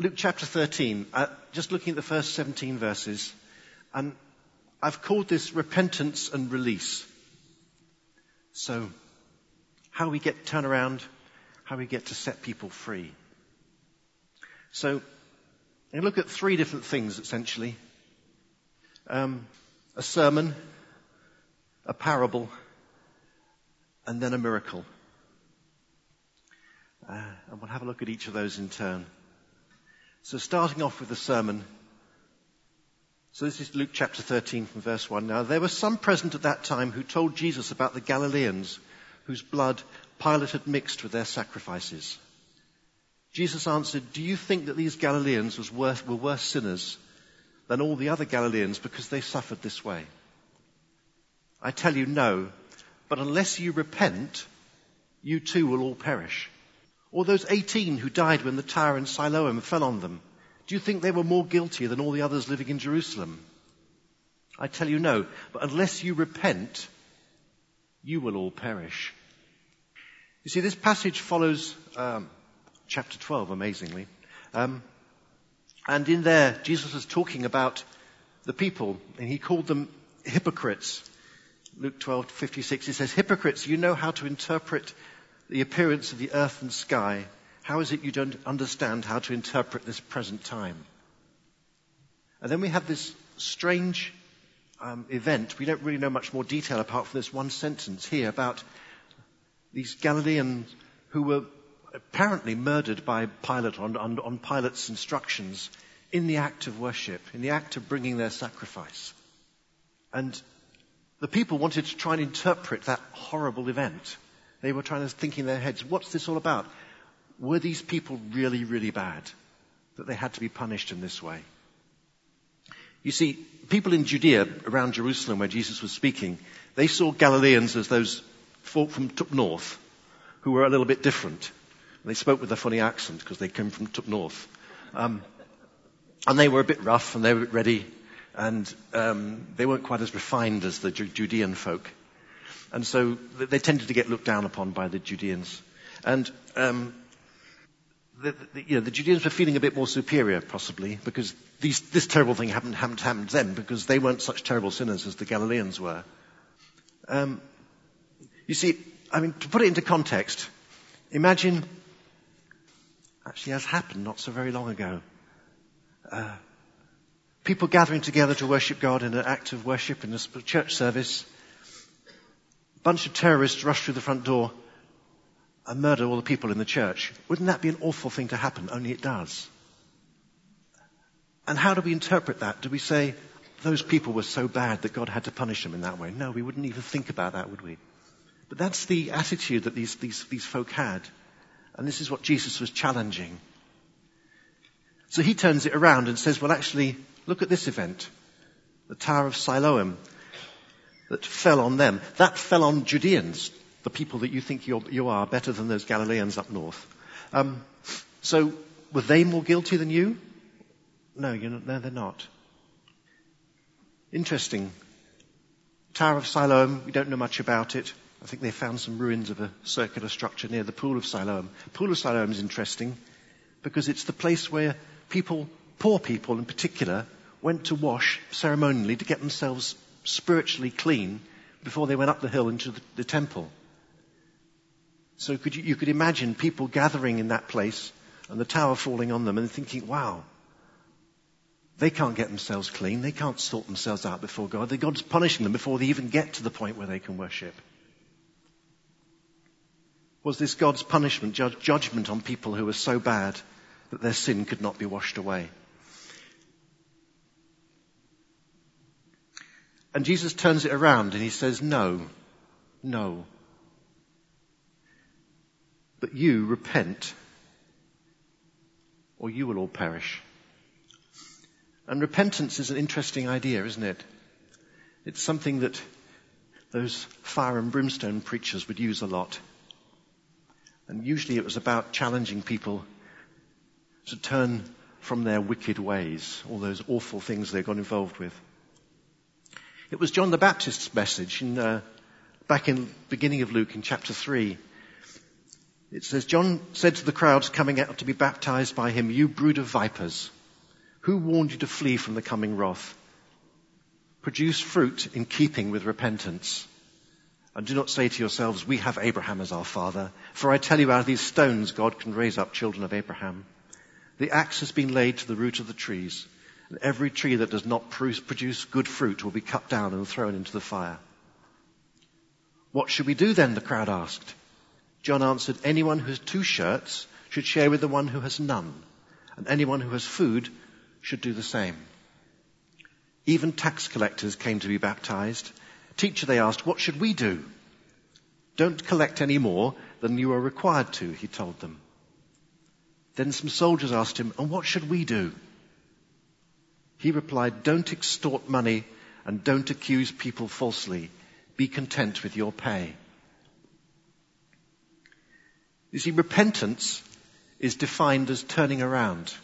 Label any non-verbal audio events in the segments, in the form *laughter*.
Luke chapter 13, uh, just looking at the first 17 verses, and I've called this repentance and release. So, how we get turn around, how we get to set people free. So, I look at three different things essentially. Um, a sermon, a parable, and then a miracle. Uh, and we'll have a look at each of those in turn. So starting off with the sermon. So this is Luke chapter 13 from verse 1. Now there were some present at that time who told Jesus about the Galileans whose blood Pilate had mixed with their sacrifices. Jesus answered, Do you think that these Galileans worse, were worse sinners than all the other Galileans because they suffered this way? I tell you, no. But unless you repent, you too will all perish. Or those 18 who died when the tower in Siloam fell on them. Do you think they were more guilty than all the others living in Jerusalem? I tell you no, but unless you repent, you will all perish. You see, this passage follows um, chapter 12, amazingly. Um, and in there, Jesus was talking about the people, and he called them hypocrites. Luke 12, 56, he says, Hypocrites, you know how to interpret the appearance of the earth and sky, how is it you don't understand how to interpret this present time? And then we have this strange um, event. We don't really know much more detail apart from this one sentence here about these Galileans who were apparently murdered by Pilate on, on, on Pilate's instructions in the act of worship, in the act of bringing their sacrifice. And the people wanted to try and interpret that horrible event. They were trying to think in their heads, what's this all about? Were these people really, really bad that they had to be punished in this way? You see, people in Judea around Jerusalem where Jesus was speaking, they saw Galileans as those folk from up north who were a little bit different. They spoke with a funny accent because they came from up north. Um, and they were a bit rough and they were a bit ready and um, they weren't quite as refined as the Judean folk. And so they tended to get looked down upon by the Judeans. And um, the, the, you know, the Judeans were feeling a bit more superior, possibly, because these, this terrible thing happened, happened, happened to them, because they weren't such terrible sinners as the Galileans were. Um, you see, I mean, to put it into context, imagine, actually has happened not so very long ago. Uh, people gathering together to worship God in an act of worship in a church service, bunch of terrorists rush through the front door and murder all the people in the church. Wouldn't that be an awful thing to happen? Only it does. And how do we interpret that? Do we say those people were so bad that God had to punish them in that way? No, we wouldn't even think about that, would we? But that's the attitude that these, these, these folk had. And this is what Jesus was challenging. So he turns it around and says, well actually, look at this event. The Tower of Siloam that fell on them. That fell on Judeans, the people that you think you are better than those Galileans up north. Um, so were they more guilty than you? No, not, no, they're not. Interesting. Tower of Siloam, we don't know much about it. I think they found some ruins of a circular structure near the Pool of Siloam. Pool of Siloam is interesting because it's the place where people, poor people in particular, went to wash ceremonially to get themselves spiritually clean before they went up the hill into the, the temple. So could you, you could imagine people gathering in that place and the tower falling on them and thinking, wow, they can't get themselves clean. They can't sort themselves out before God. God's punishing them before they even get to the point where they can worship. Was this God's punishment, judgment on people who were so bad that their sin could not be washed away? And Jesus turns it around and he says, no, no. But you repent or you will all perish. And repentance is an interesting idea, isn't it? It's something that those fire and brimstone preachers would use a lot. And usually it was about challenging people to turn from their wicked ways, all those awful things they got involved with. It was John the Baptist's message in, uh, back in the beginning of Luke in chapter 3. It says, John said to the crowds coming out to be baptized by him, You brood of vipers, who warned you to flee from the coming wrath? Produce fruit in keeping with repentance. And do not say to yourselves, We have Abraham as our father. For I tell you, out of these stones God can raise up children of Abraham. The axe has been laid to the root of the trees, and every tree that does not produce good fruit will be cut down and thrown into the fire. What should we do then? The crowd asked. John answered, Anyone who has two shirts should share with the one who has none, and anyone who has food should do the same. Even tax collectors came to be baptized. Teacher, they asked, what should we do? Don't collect any more than you are required to, he told them. Then some soldiers asked him, and what should we do? He replied, don't extort money and don't accuse people falsely. Be content with your pay. You see, repentance is defined as turning around,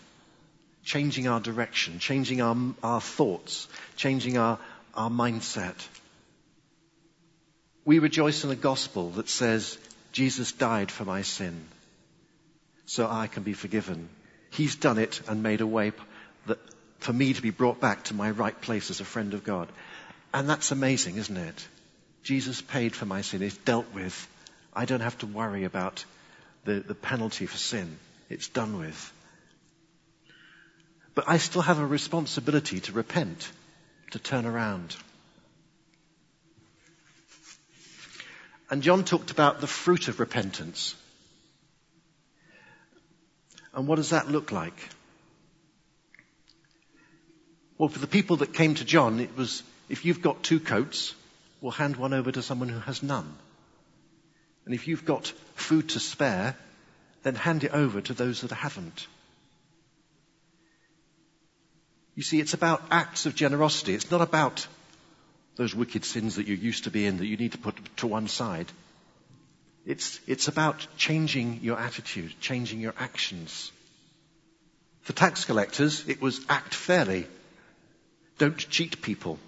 changing our direction, changing our, our thoughts, changing our, our mindset. We rejoice in a gospel that says, Jesus died for my sin, so I can be forgiven. He's done it and made a way that, for me to be brought back to my right place as a friend of God. And that's amazing, isn't it? Jesus paid for my sin. It's dealt with. I don't have to worry about the, the penalty for sin. It's done with. But I still have a responsibility to repent, to turn around. And John talked about the fruit of repentance. And what does that look like? Well, for the people that came to John, it was if you've got two coats, we'll hand one over to someone who has none. And if you've got food to spare, then hand it over to those that haven't. You see, it's about acts of generosity. It's not about those wicked sins that you used to be in that you need to put to one side. It's, it's about changing your attitude, changing your actions. For tax collectors, it was act fairly. Don't cheat people.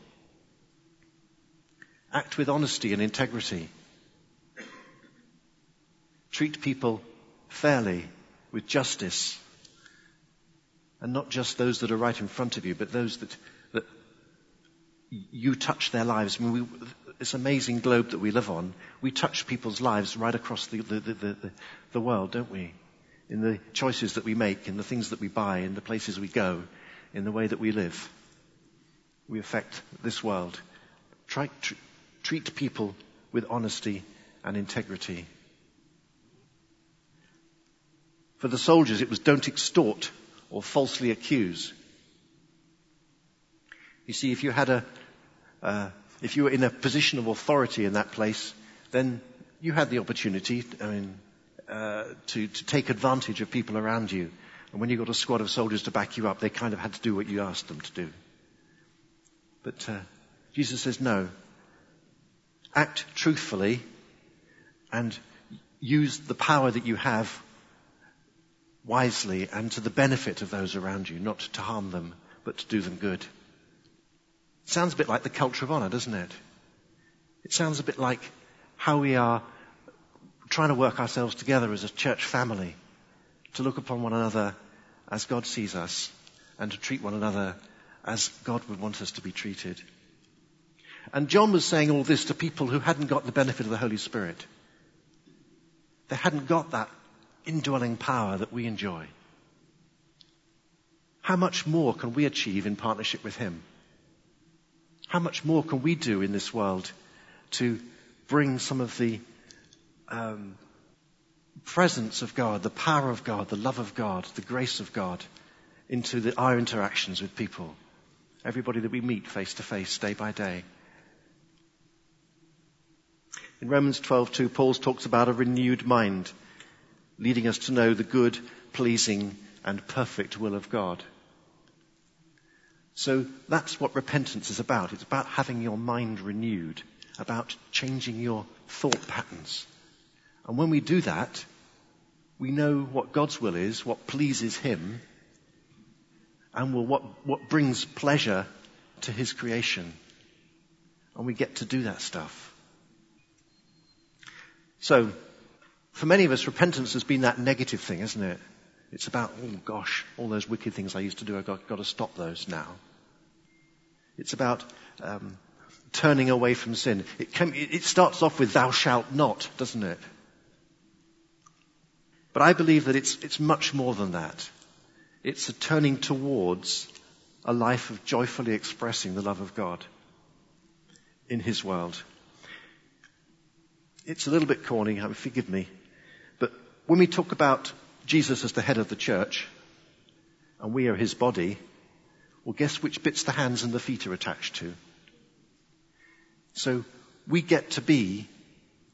Act with honesty and integrity. Treat people fairly, with justice. And not just those that are right in front of you, but those that, that you touch their lives. I mean, we, this amazing globe that we live on, we touch people's lives right across the, the, the, the, world, don't we? In the choices that we make, in the things that we buy, in the places we go, in the way that we live. We affect this world. Try, tr- treat people with honesty and integrity. For the soldiers, it was don't extort or falsely accuse. You see, if you had a, uh, if you were in a position of authority in that place, then you had the opportunity, I mean, uh, to, to take advantage of people around you. And when you got a squad of soldiers to back you up, they kind of had to do what you asked them to do. But uh, Jesus says no. Act truthfully and use the power that you have wisely and to the benefit of those around you, not to harm them, but to do them good. Sounds a bit like the culture of honor, doesn't it? It sounds a bit like how we are trying to work ourselves together as a church family to look upon one another as God sees us and to treat one another as God would want us to be treated. And John was saying all this to people who hadn't got the benefit of the Holy Spirit. They hadn't got that indwelling power that we enjoy. How much more can we achieve in partnership with Him? How much more can we do in this world to bring some of the um, presence of God, the power of God, the love of God, the grace of God into the, our interactions with people? Everybody that we meet face to face, day by day. In Romans 12:2, Paul talks about a renewed mind leading us to know the good, pleasing, and perfect will of God. So that's what repentance is about. It's about having your mind renewed, about changing your thought patterns. And when we do that, we know what God's will is, what pleases Him, and will, what, what brings pleasure to His creation. And we get to do that stuff. So, For many of us, repentance has been that negative thing, isn't it? It's about, oh gosh, all those wicked things I used to do, I've got, got to stop those now. It's about um, turning away from sin. It, can, it starts off with thou shalt not, doesn't it? But I believe that it's, it's much more than that. It's a turning towards a life of joyfully expressing the love of God in His world. It's a little bit corny, forgive me, but when we talk about Jesus as the head of the church, and we are His body, well guess which bits the hands and the feet are attached to? So we get to be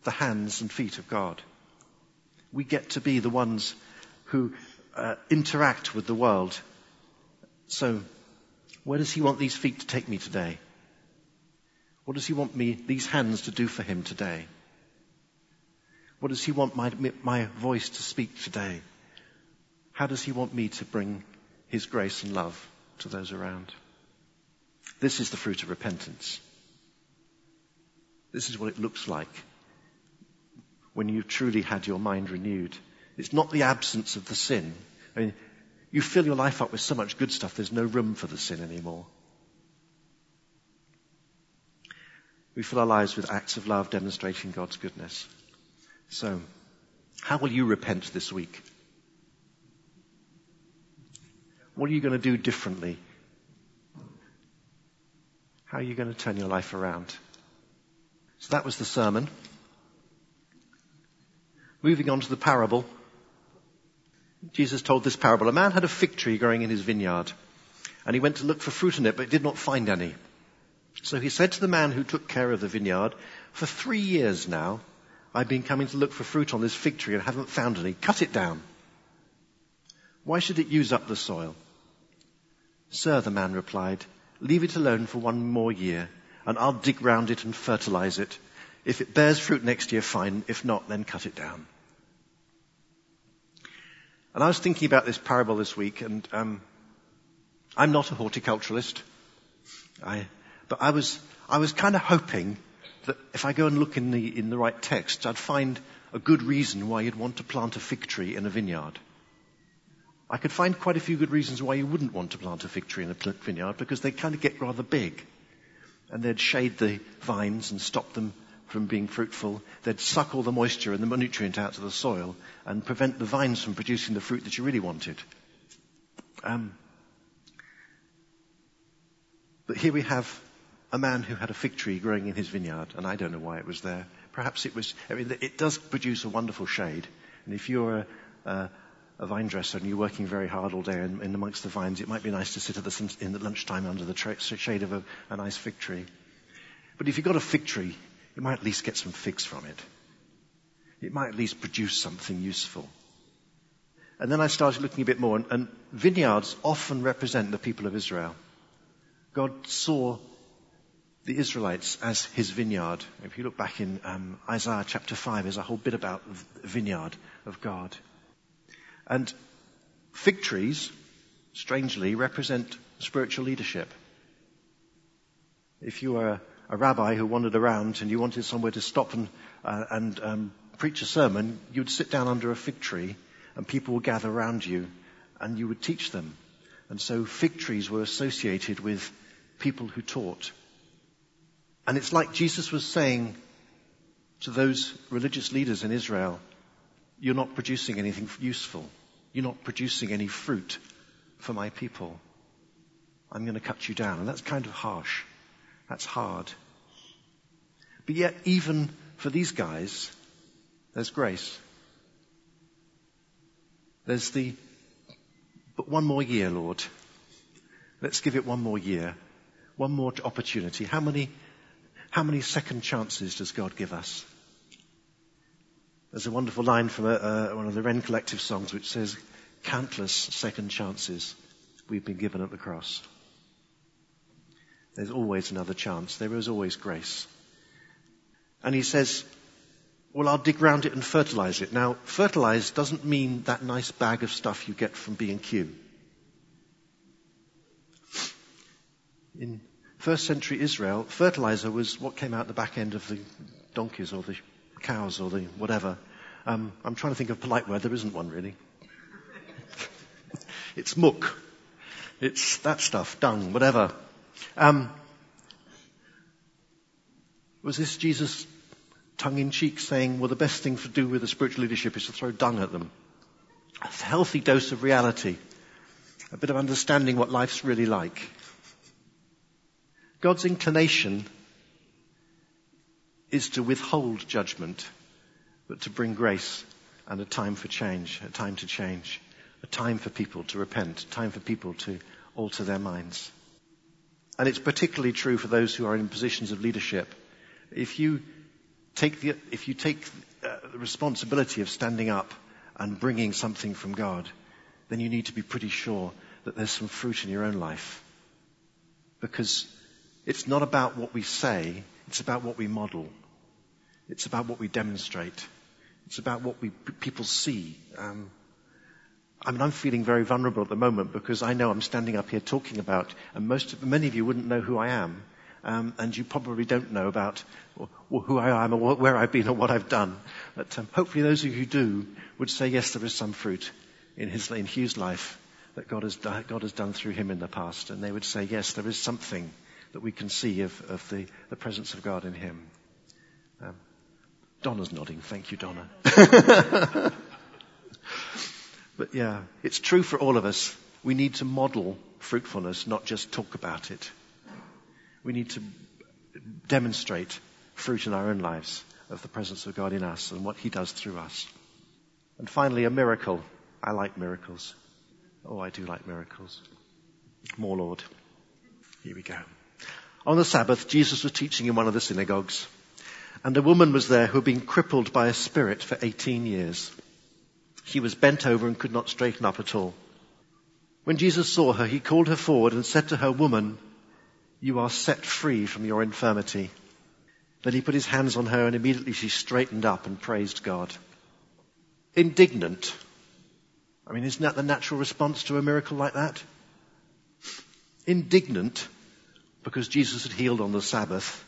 the hands and feet of God. We get to be the ones who uh, interact with the world. So where does he want these feet to take me today? What does he want me, these hands to do for him today? What does he want my, my voice to speak today? How does he want me to bring his grace and love to those around? This is the fruit of repentance. This is what it looks like when you've truly had your mind renewed. It's not the absence of the sin. I mean, you fill your life up with so much good stuff, there's no room for the sin anymore. We fill our lives with acts of love demonstrating God's goodness. So, how will you repent this week? What are you going to do differently? How are you going to turn your life around? So that was the sermon. Moving on to the parable. Jesus told this parable. A man had a fig tree growing in his vineyard, and he went to look for fruit in it, but did not find any. So he said to the man who took care of the vineyard, For three years now, I've been coming to look for fruit on this fig tree and haven't found any. Cut it down. Why should it use up the soil? Sir, the man replied, leave it alone for one more year and I'll dig round it and fertilize it. If it bears fruit next year, fine. If not, then cut it down. And I was thinking about this parable this week, and um, I'm not a horticulturalist, I, but I was I was kind of hoping that if I go and look in the in the right text, I'd find a good reason why you'd want to plant a fig tree in a vineyard. I could find quite a few good reasons why you wouldn't want to plant a fig tree in a vineyard because they kind of get rather big and they'd shade the vines and stop them from being fruitful. They'd suck all the moisture and the nutrient out of the soil and prevent the vines from producing the fruit that you really wanted. Um, but here we have a man who had a fig tree growing in his vineyard, and I don't know why it was there. Perhaps it was, I mean, it does produce a wonderful shade. And if you're a, a, a vine dresser and you're working very hard all day in, amongst the vines, it might be nice to sit at the, in the lunchtime under the tra- shade of a, a nice fig tree. But if you've got a fig tree, you might at least get some figs from it. It might at least produce something useful. And then I started looking a bit more, and, and vineyards often represent the people of Israel. God saw the Israelites as his vineyard. If you look back in um, Isaiah chapter 5, there's a whole bit about the vineyard of God. And fig trees, strangely, represent spiritual leadership. If you were a rabbi who wandered around and you wanted somewhere to stop and, uh, and um, preach a sermon, you'd sit down under a fig tree and people would gather around you and you would teach them. And so fig trees were associated with people who taught. And it's like Jesus was saying to those religious leaders in Israel, you're not producing anything useful. You're not producing any fruit for my people. I'm going to cut you down. And that's kind of harsh. That's hard. But yet, even for these guys, there's grace. There's the, but one more year, Lord. Let's give it one more year. One more opportunity. How many, how many second chances does God give us? There's a wonderful line from a, uh, one of the Rend Collective songs which says, countless second chances we've been given at the cross. There's always another chance. There is always grace. And he says, well, I'll dig round it and fertilize it. Now, fertilize doesn't mean that nice bag of stuff you get from B&Q. In first century Israel, fertilizer was what came out the back end of the donkeys or the cows or the whatever. Um, I'm trying to think of a polite word. There isn't one really. *laughs* it's muck. It's that stuff, dung, whatever. Um, was this Jesus tongue in cheek saying, well, the best thing to do with the spiritual leadership is to throw dung at them? A healthy dose of reality. A bit of understanding what life's really like. God's inclination is to withhold judgment, but to bring grace and a time for change, a time to change, a time for people to repent, a time for people to alter their minds. And it's particularly true for those who are in positions of leadership. If you take the, if you take uh, the responsibility of standing up and bringing something from God, then you need to be pretty sure that there's some fruit in your own life. Because it's not about what we say, it's about what we model. It's about what we demonstrate. It's about what we, people see. Um, I mean, I'm feeling very vulnerable at the moment because I know I'm standing up here talking about, and most of, many of you wouldn't know who I am, um, and you probably don't know about who I am or where I've been or what I've done. But um, hopefully, those of you who do would say, yes, there is some fruit in his in Hugh's life that God has, God has done through him in the past, and they would say, yes, there is something that we can see of, of the, the presence of God in him. Um, Donna's nodding. Thank you, Donna. *laughs* but yeah, it's true for all of us. We need to model fruitfulness, not just talk about it. We need to demonstrate fruit in our own lives of the presence of God in us and what He does through us. And finally, a miracle. I like miracles. Oh, I do like miracles. More, Lord. Here we go. On the Sabbath, Jesus was teaching in one of the synagogues. And a woman was there who had been crippled by a spirit for 18 years. She was bent over and could not straighten up at all. When Jesus saw her, he called her forward and said to her, Woman, you are set free from your infirmity. Then he put his hands on her and immediately she straightened up and praised God. Indignant. I mean, isn't that the natural response to a miracle like that? Indignant because Jesus had healed on the Sabbath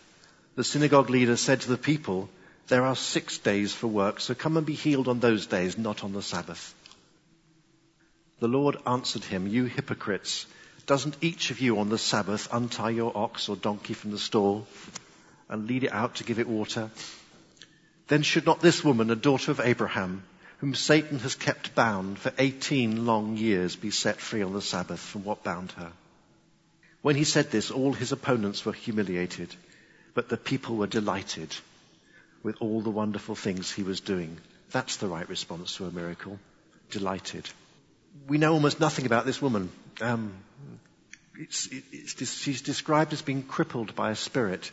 the synagogue leader said to the people, there are six days for work, so come and be healed on those days, not on the Sabbath. The Lord answered him, you hypocrites, doesn't each of you on the Sabbath untie your ox or donkey from the stall and lead it out to give it water? Then should not this woman, a daughter of Abraham, whom Satan has kept bound for 18 long years, be set free on the Sabbath from what bound her? When he said this, all his opponents were humiliated but the people were delighted with all the wonderful things he was doing. That's the right response to a miracle. Delighted. We know almost nothing about this woman. Um, it's, it's, she's described as being crippled by a spirit.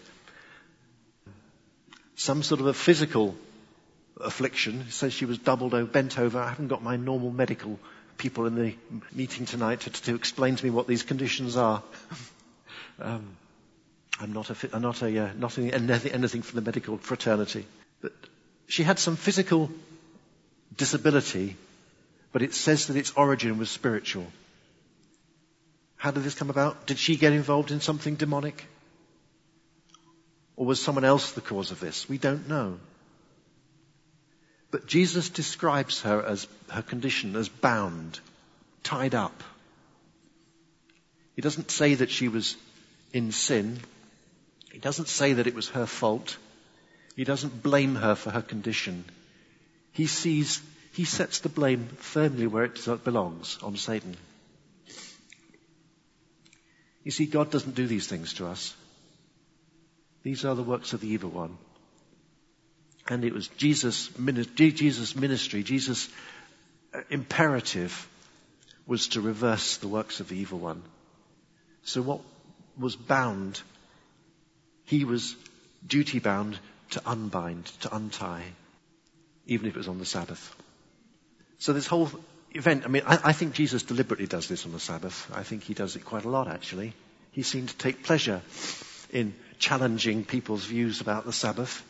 Some sort of a physical affliction. It says she was doubled over, bent over. I haven't got my normal medical people in the meeting tonight to, to explain to me what these conditions are. *laughs* um, I'm not a, I'm not a, uh, not anything, anything from the medical fraternity. But she had some physical disability, but it says that its origin was spiritual. How did this come about? Did she get involved in something demonic? Or was someone else the cause of this? We don't know. But Jesus describes her as her condition as bound, tied up. He doesn't say that she was in sin. He doesn't say that it was her fault. He doesn't blame her for her condition. He sees, he sets the blame firmly where it belongs, on Satan. You see, God doesn't do these things to us. These are the works of the evil one. And it was Jesus, Jesus' ministry, Jesus' imperative was to reverse the works of the evil one. So what was bound he was duty bound to unbind, to untie, even if it was on the Sabbath. So this whole event, I mean, I, I, think Jesus deliberately does this on the Sabbath. I think he does it quite a lot, actually. He seemed to take pleasure in challenging people's views about the Sabbath.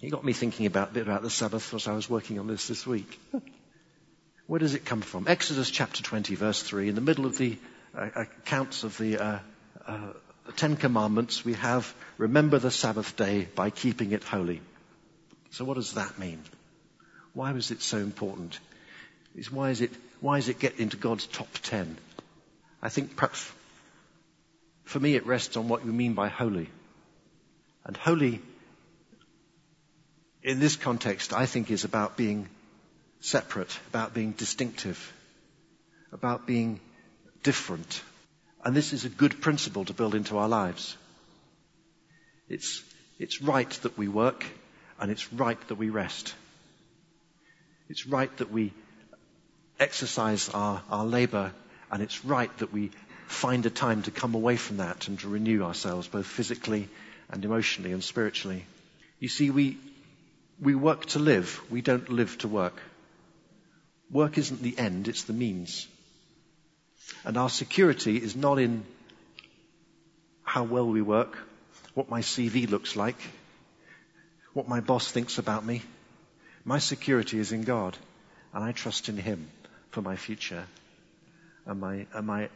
He got me thinking about, a bit about the Sabbath as I was working on this this week. *laughs* Where does it come from? Exodus chapter 20, verse 3, in the middle of the uh, accounts of the uh, uh, the Ten Commandments, we have remember the Sabbath day by keeping it holy. So what does that mean? Why was it so important? Is why is it why is it get into God's top ten? I think perhaps for me it rests on what you mean by holy. And holy in this context I think is about being separate, about being distinctive, about being different. And this is a good principle to build into our lives. It's, it's right that we work and it's right that we rest. It's right that we exercise our, our labor and it's right that we find a time to come away from that and to renew ourselves both physically and emotionally and spiritually. You see, we, we work to live. We don't live to work. Work isn't the end, it's the means. And our security is not in how well we work, what my CV looks like, what my boss thinks about me. My security is in God, and I trust in Him for my future and my, and my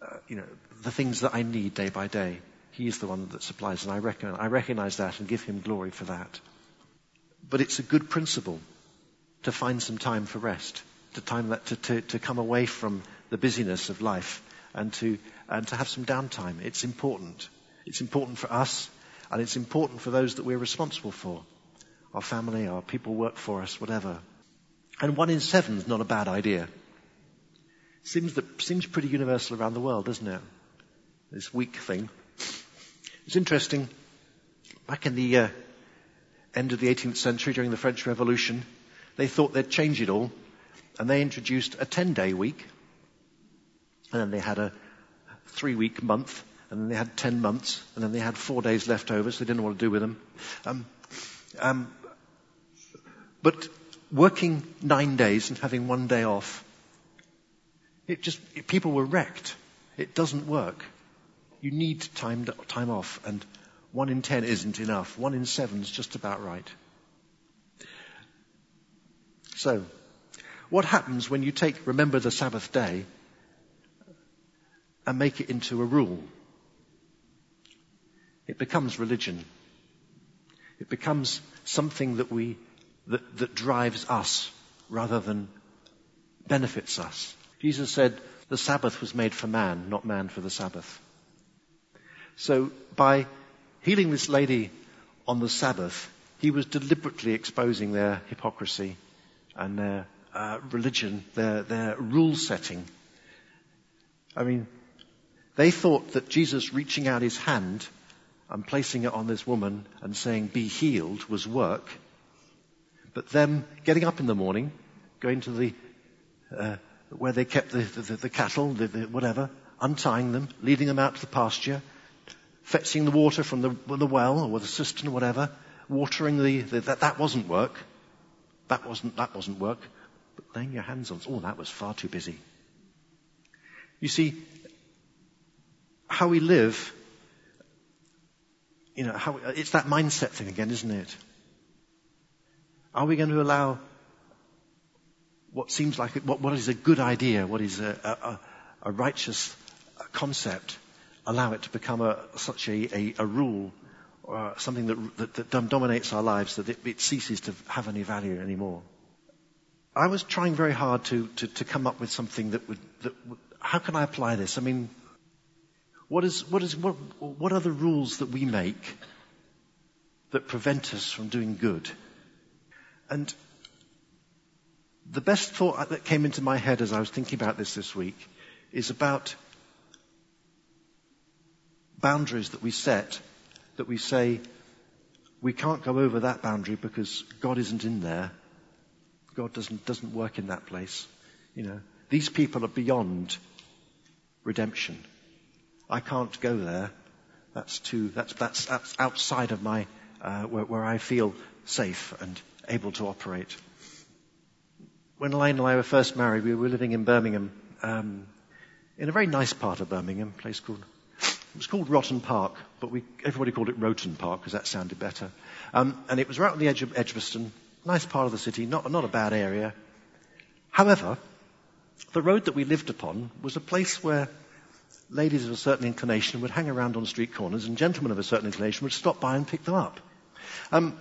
uh, you know, the things that I need day by day. He is the one that supplies, and I, reckon, I recognize that and give Him glory for that. But it's a good principle to find some time for rest, to, time that, to, to, to come away from the busyness of life and to, and to have some downtime. It's important. It's important for us and it's important for those that we're responsible for. Our family, our people work for us, whatever. And one in seven is not a bad idea. Seems that, seems pretty universal around the world, doesn't it? This week thing. It's interesting. Back in the uh, end of the 18th century, during the French Revolution, they thought they'd change it all, and they introduced a 10-day week and then they had a three week month, and then they had 10 months, and then they had four days left over, so they didn't know what to do with them. Um, um, but working nine days and having one day off, it just, it, people were wrecked. It doesn't work. You need time, time off, and one in ten isn't enough. One in seven is just about right. So, what happens when you take, remember the Sabbath day, and make it into a rule. It becomes religion. It becomes something that we, that, that drives us rather than benefits us. Jesus said the Sabbath was made for man, not man for the Sabbath. So by healing this lady on the Sabbath, he was deliberately exposing their hypocrisy and their uh, religion, their, their rule setting. I mean, they thought that Jesus reaching out his hand and placing it on this woman and saying, be healed was work. But them getting up in the morning, going to the, uh, where they kept the, the, the cattle, the, whatever, untying them, leading them out to the pasture, fetching the water from the, the well or the cistern or whatever, watering the, the that, that wasn't work. That wasn't, that wasn't work. But laying your hands on, oh, that was far too busy. You see, how we live, you know, how, it's that mindset thing again, isn't it? Are we going to allow what seems like, what, what is a good idea, what is a, a, a righteous concept, allow it to become a, such a, a, rule or something that, that, that, dominates our lives that it, it, ceases to have any value anymore? I was trying very hard to, to, to come up with something that would, that would, how can I apply this? I mean, what, is, what, is, what, what are the rules that we make that prevent us from doing good? And the best thought that came into my head as I was thinking about this this week is about boundaries that we set, that we say, we can't go over that boundary because God isn't in there. God doesn't, doesn't work in that place. You know, these people are beyond redemption. I can't go there. That's too, that's, that's, that's outside of my, uh, where, where, I feel safe and able to operate. When Elaine and I were first married, we were living in Birmingham, um, in a very nice part of Birmingham, a place called, it was called Rotten Park, but we, everybody called it Roton Park because that sounded better. Um, and it was right on the edge of Edgbaston, nice part of the city, not, not a bad area. However, the road that we lived upon was a place where ladies of a certain inclination would hang around on street corners and gentlemen of a certain inclination would stop by and pick them up. Um,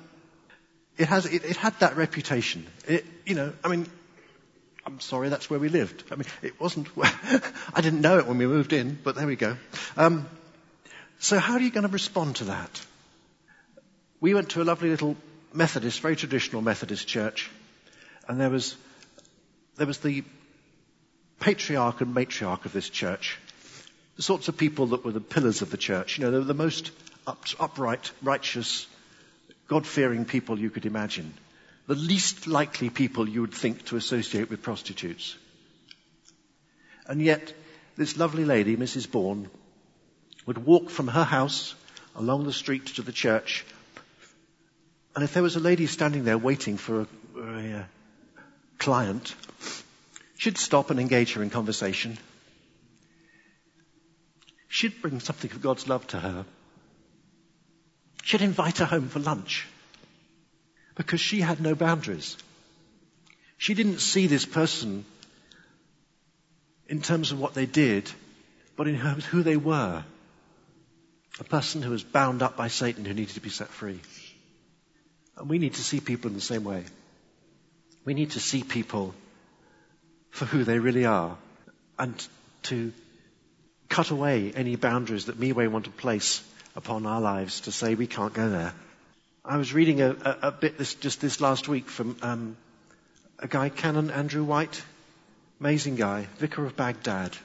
it has, it, it had that reputation. It, you know, I mean, I'm sorry, that's where we lived. I mean, it wasn't *laughs* I didn't know it when we moved in, but there we go. Um, so how are you going to respond to that? We went to a lovely little Methodist, very traditional Methodist church, and there was, there was the patriarch and matriarch of this church, the sorts of people that were the pillars of the church. You know, they were the most up, upright, righteous, God-fearing people you could imagine. The least likely people you would think to associate with prostitutes. And yet, this lovely lady, Mrs. Bourne, would walk from her house along the street to the church. And if there was a lady standing there waiting for a, a, a client, she'd stop and engage her in conversation. She'd bring something of God's love to her. She'd invite her home for lunch because she had no boundaries. She didn't see this person in terms of what they did, but in terms of who they were. A person who was bound up by Satan who needed to be set free. And we need to see people in the same way. We need to see people for who they really are and to cut away any boundaries that may want to place upon our lives to say we can't go there. I was reading a, a, a bit this, just this last week from um, a guy, Canon Andrew White, amazing guy, vicar of Baghdad.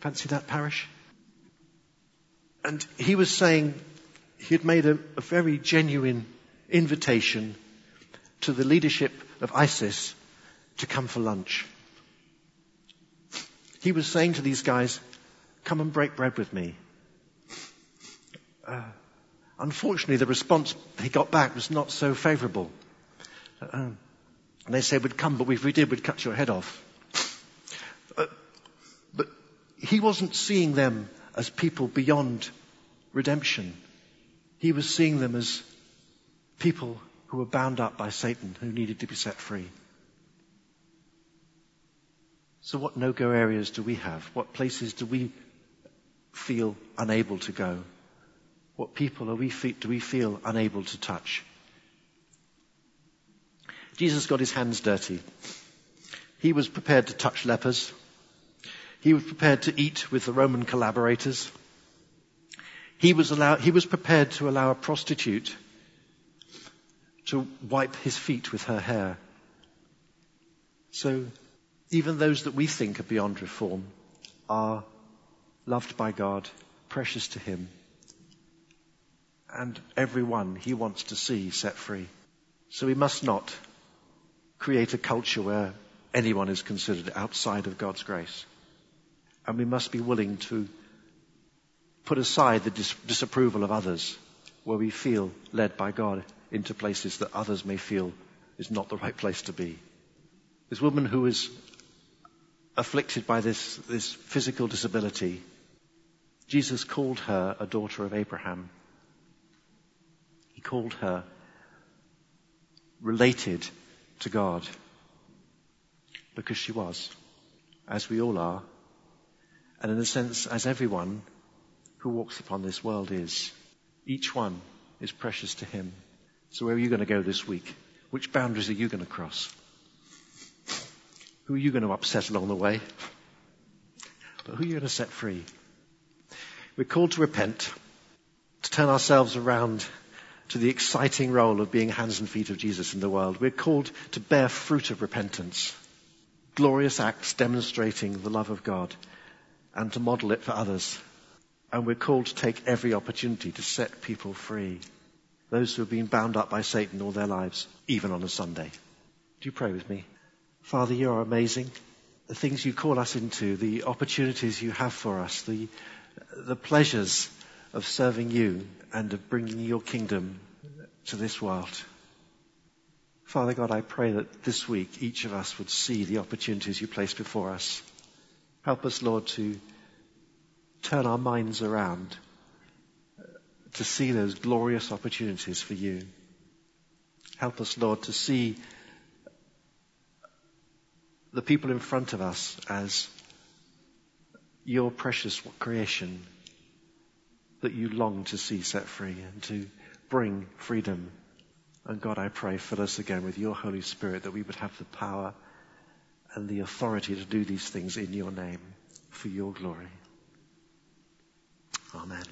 Fancy that parish? And he was saying he had made a, a very genuine invitation to the leadership of ISIS to come for lunch. He was saying to these guys, come and break bread with me. Uh, unfortunately, the response he got back was not so favourable. Uh, and they said, we'd come, but if we did, we'd cut your head off. Uh, but he wasn't seeing them as people beyond redemption. He was seeing them as people who were bound up by Satan, who needed to be set free. So what no-go areas do we have? What places do we feel unable to go? What people are we do we feel unable to touch? Jesus got his hands dirty. He was prepared to touch lepers. He was prepared to eat with the Roman collaborators. He was, allow, he was prepared to allow a prostitute to wipe his feet with her hair. So even those that we think are beyond reform are loved by God, precious to Him, and everyone He wants to see set free. So we must not create a culture where anyone is considered outside of God's grace. And we must be willing to put aside the dis- disapproval of others where we feel led by God into places that others may feel is not the right place to be. This woman who is afflicted by this, this physical disability, Jesus called her a daughter of Abraham. Called her related to God because she was, as we all are, and in a sense, as everyone who walks upon this world is. Each one is precious to Him. So where are you going to go this week? Which boundaries are you going to cross? Who are you going to upset along the way? But who are you going to set free? We're called to repent, to turn ourselves around to the exciting role of being hands and feet of Jesus in the world. We're called to bear fruit of repentance, glorious acts demonstrating the love of God, and to model it for others. And we're called to take every opportunity to set people free. Those who have been bound up by Satan all their lives, even on a Sunday. Do you pray with me? Father, you are amazing. The things you call us into, the opportunities you have for us, the, the pleasures of serving you and of bringing your kingdom to this world. Father God, I pray that this week each of us would see the opportunities you place before us. Help us, Lord, to turn our minds around to see those glorious opportunities for you. Help us, Lord, to see the people in front of us as your precious creation that you long to see set free and to bring freedom And God, I pray, fill us again with your Holy Spirit that we would have the power and the authority to do these things in your name for your glory. Amen.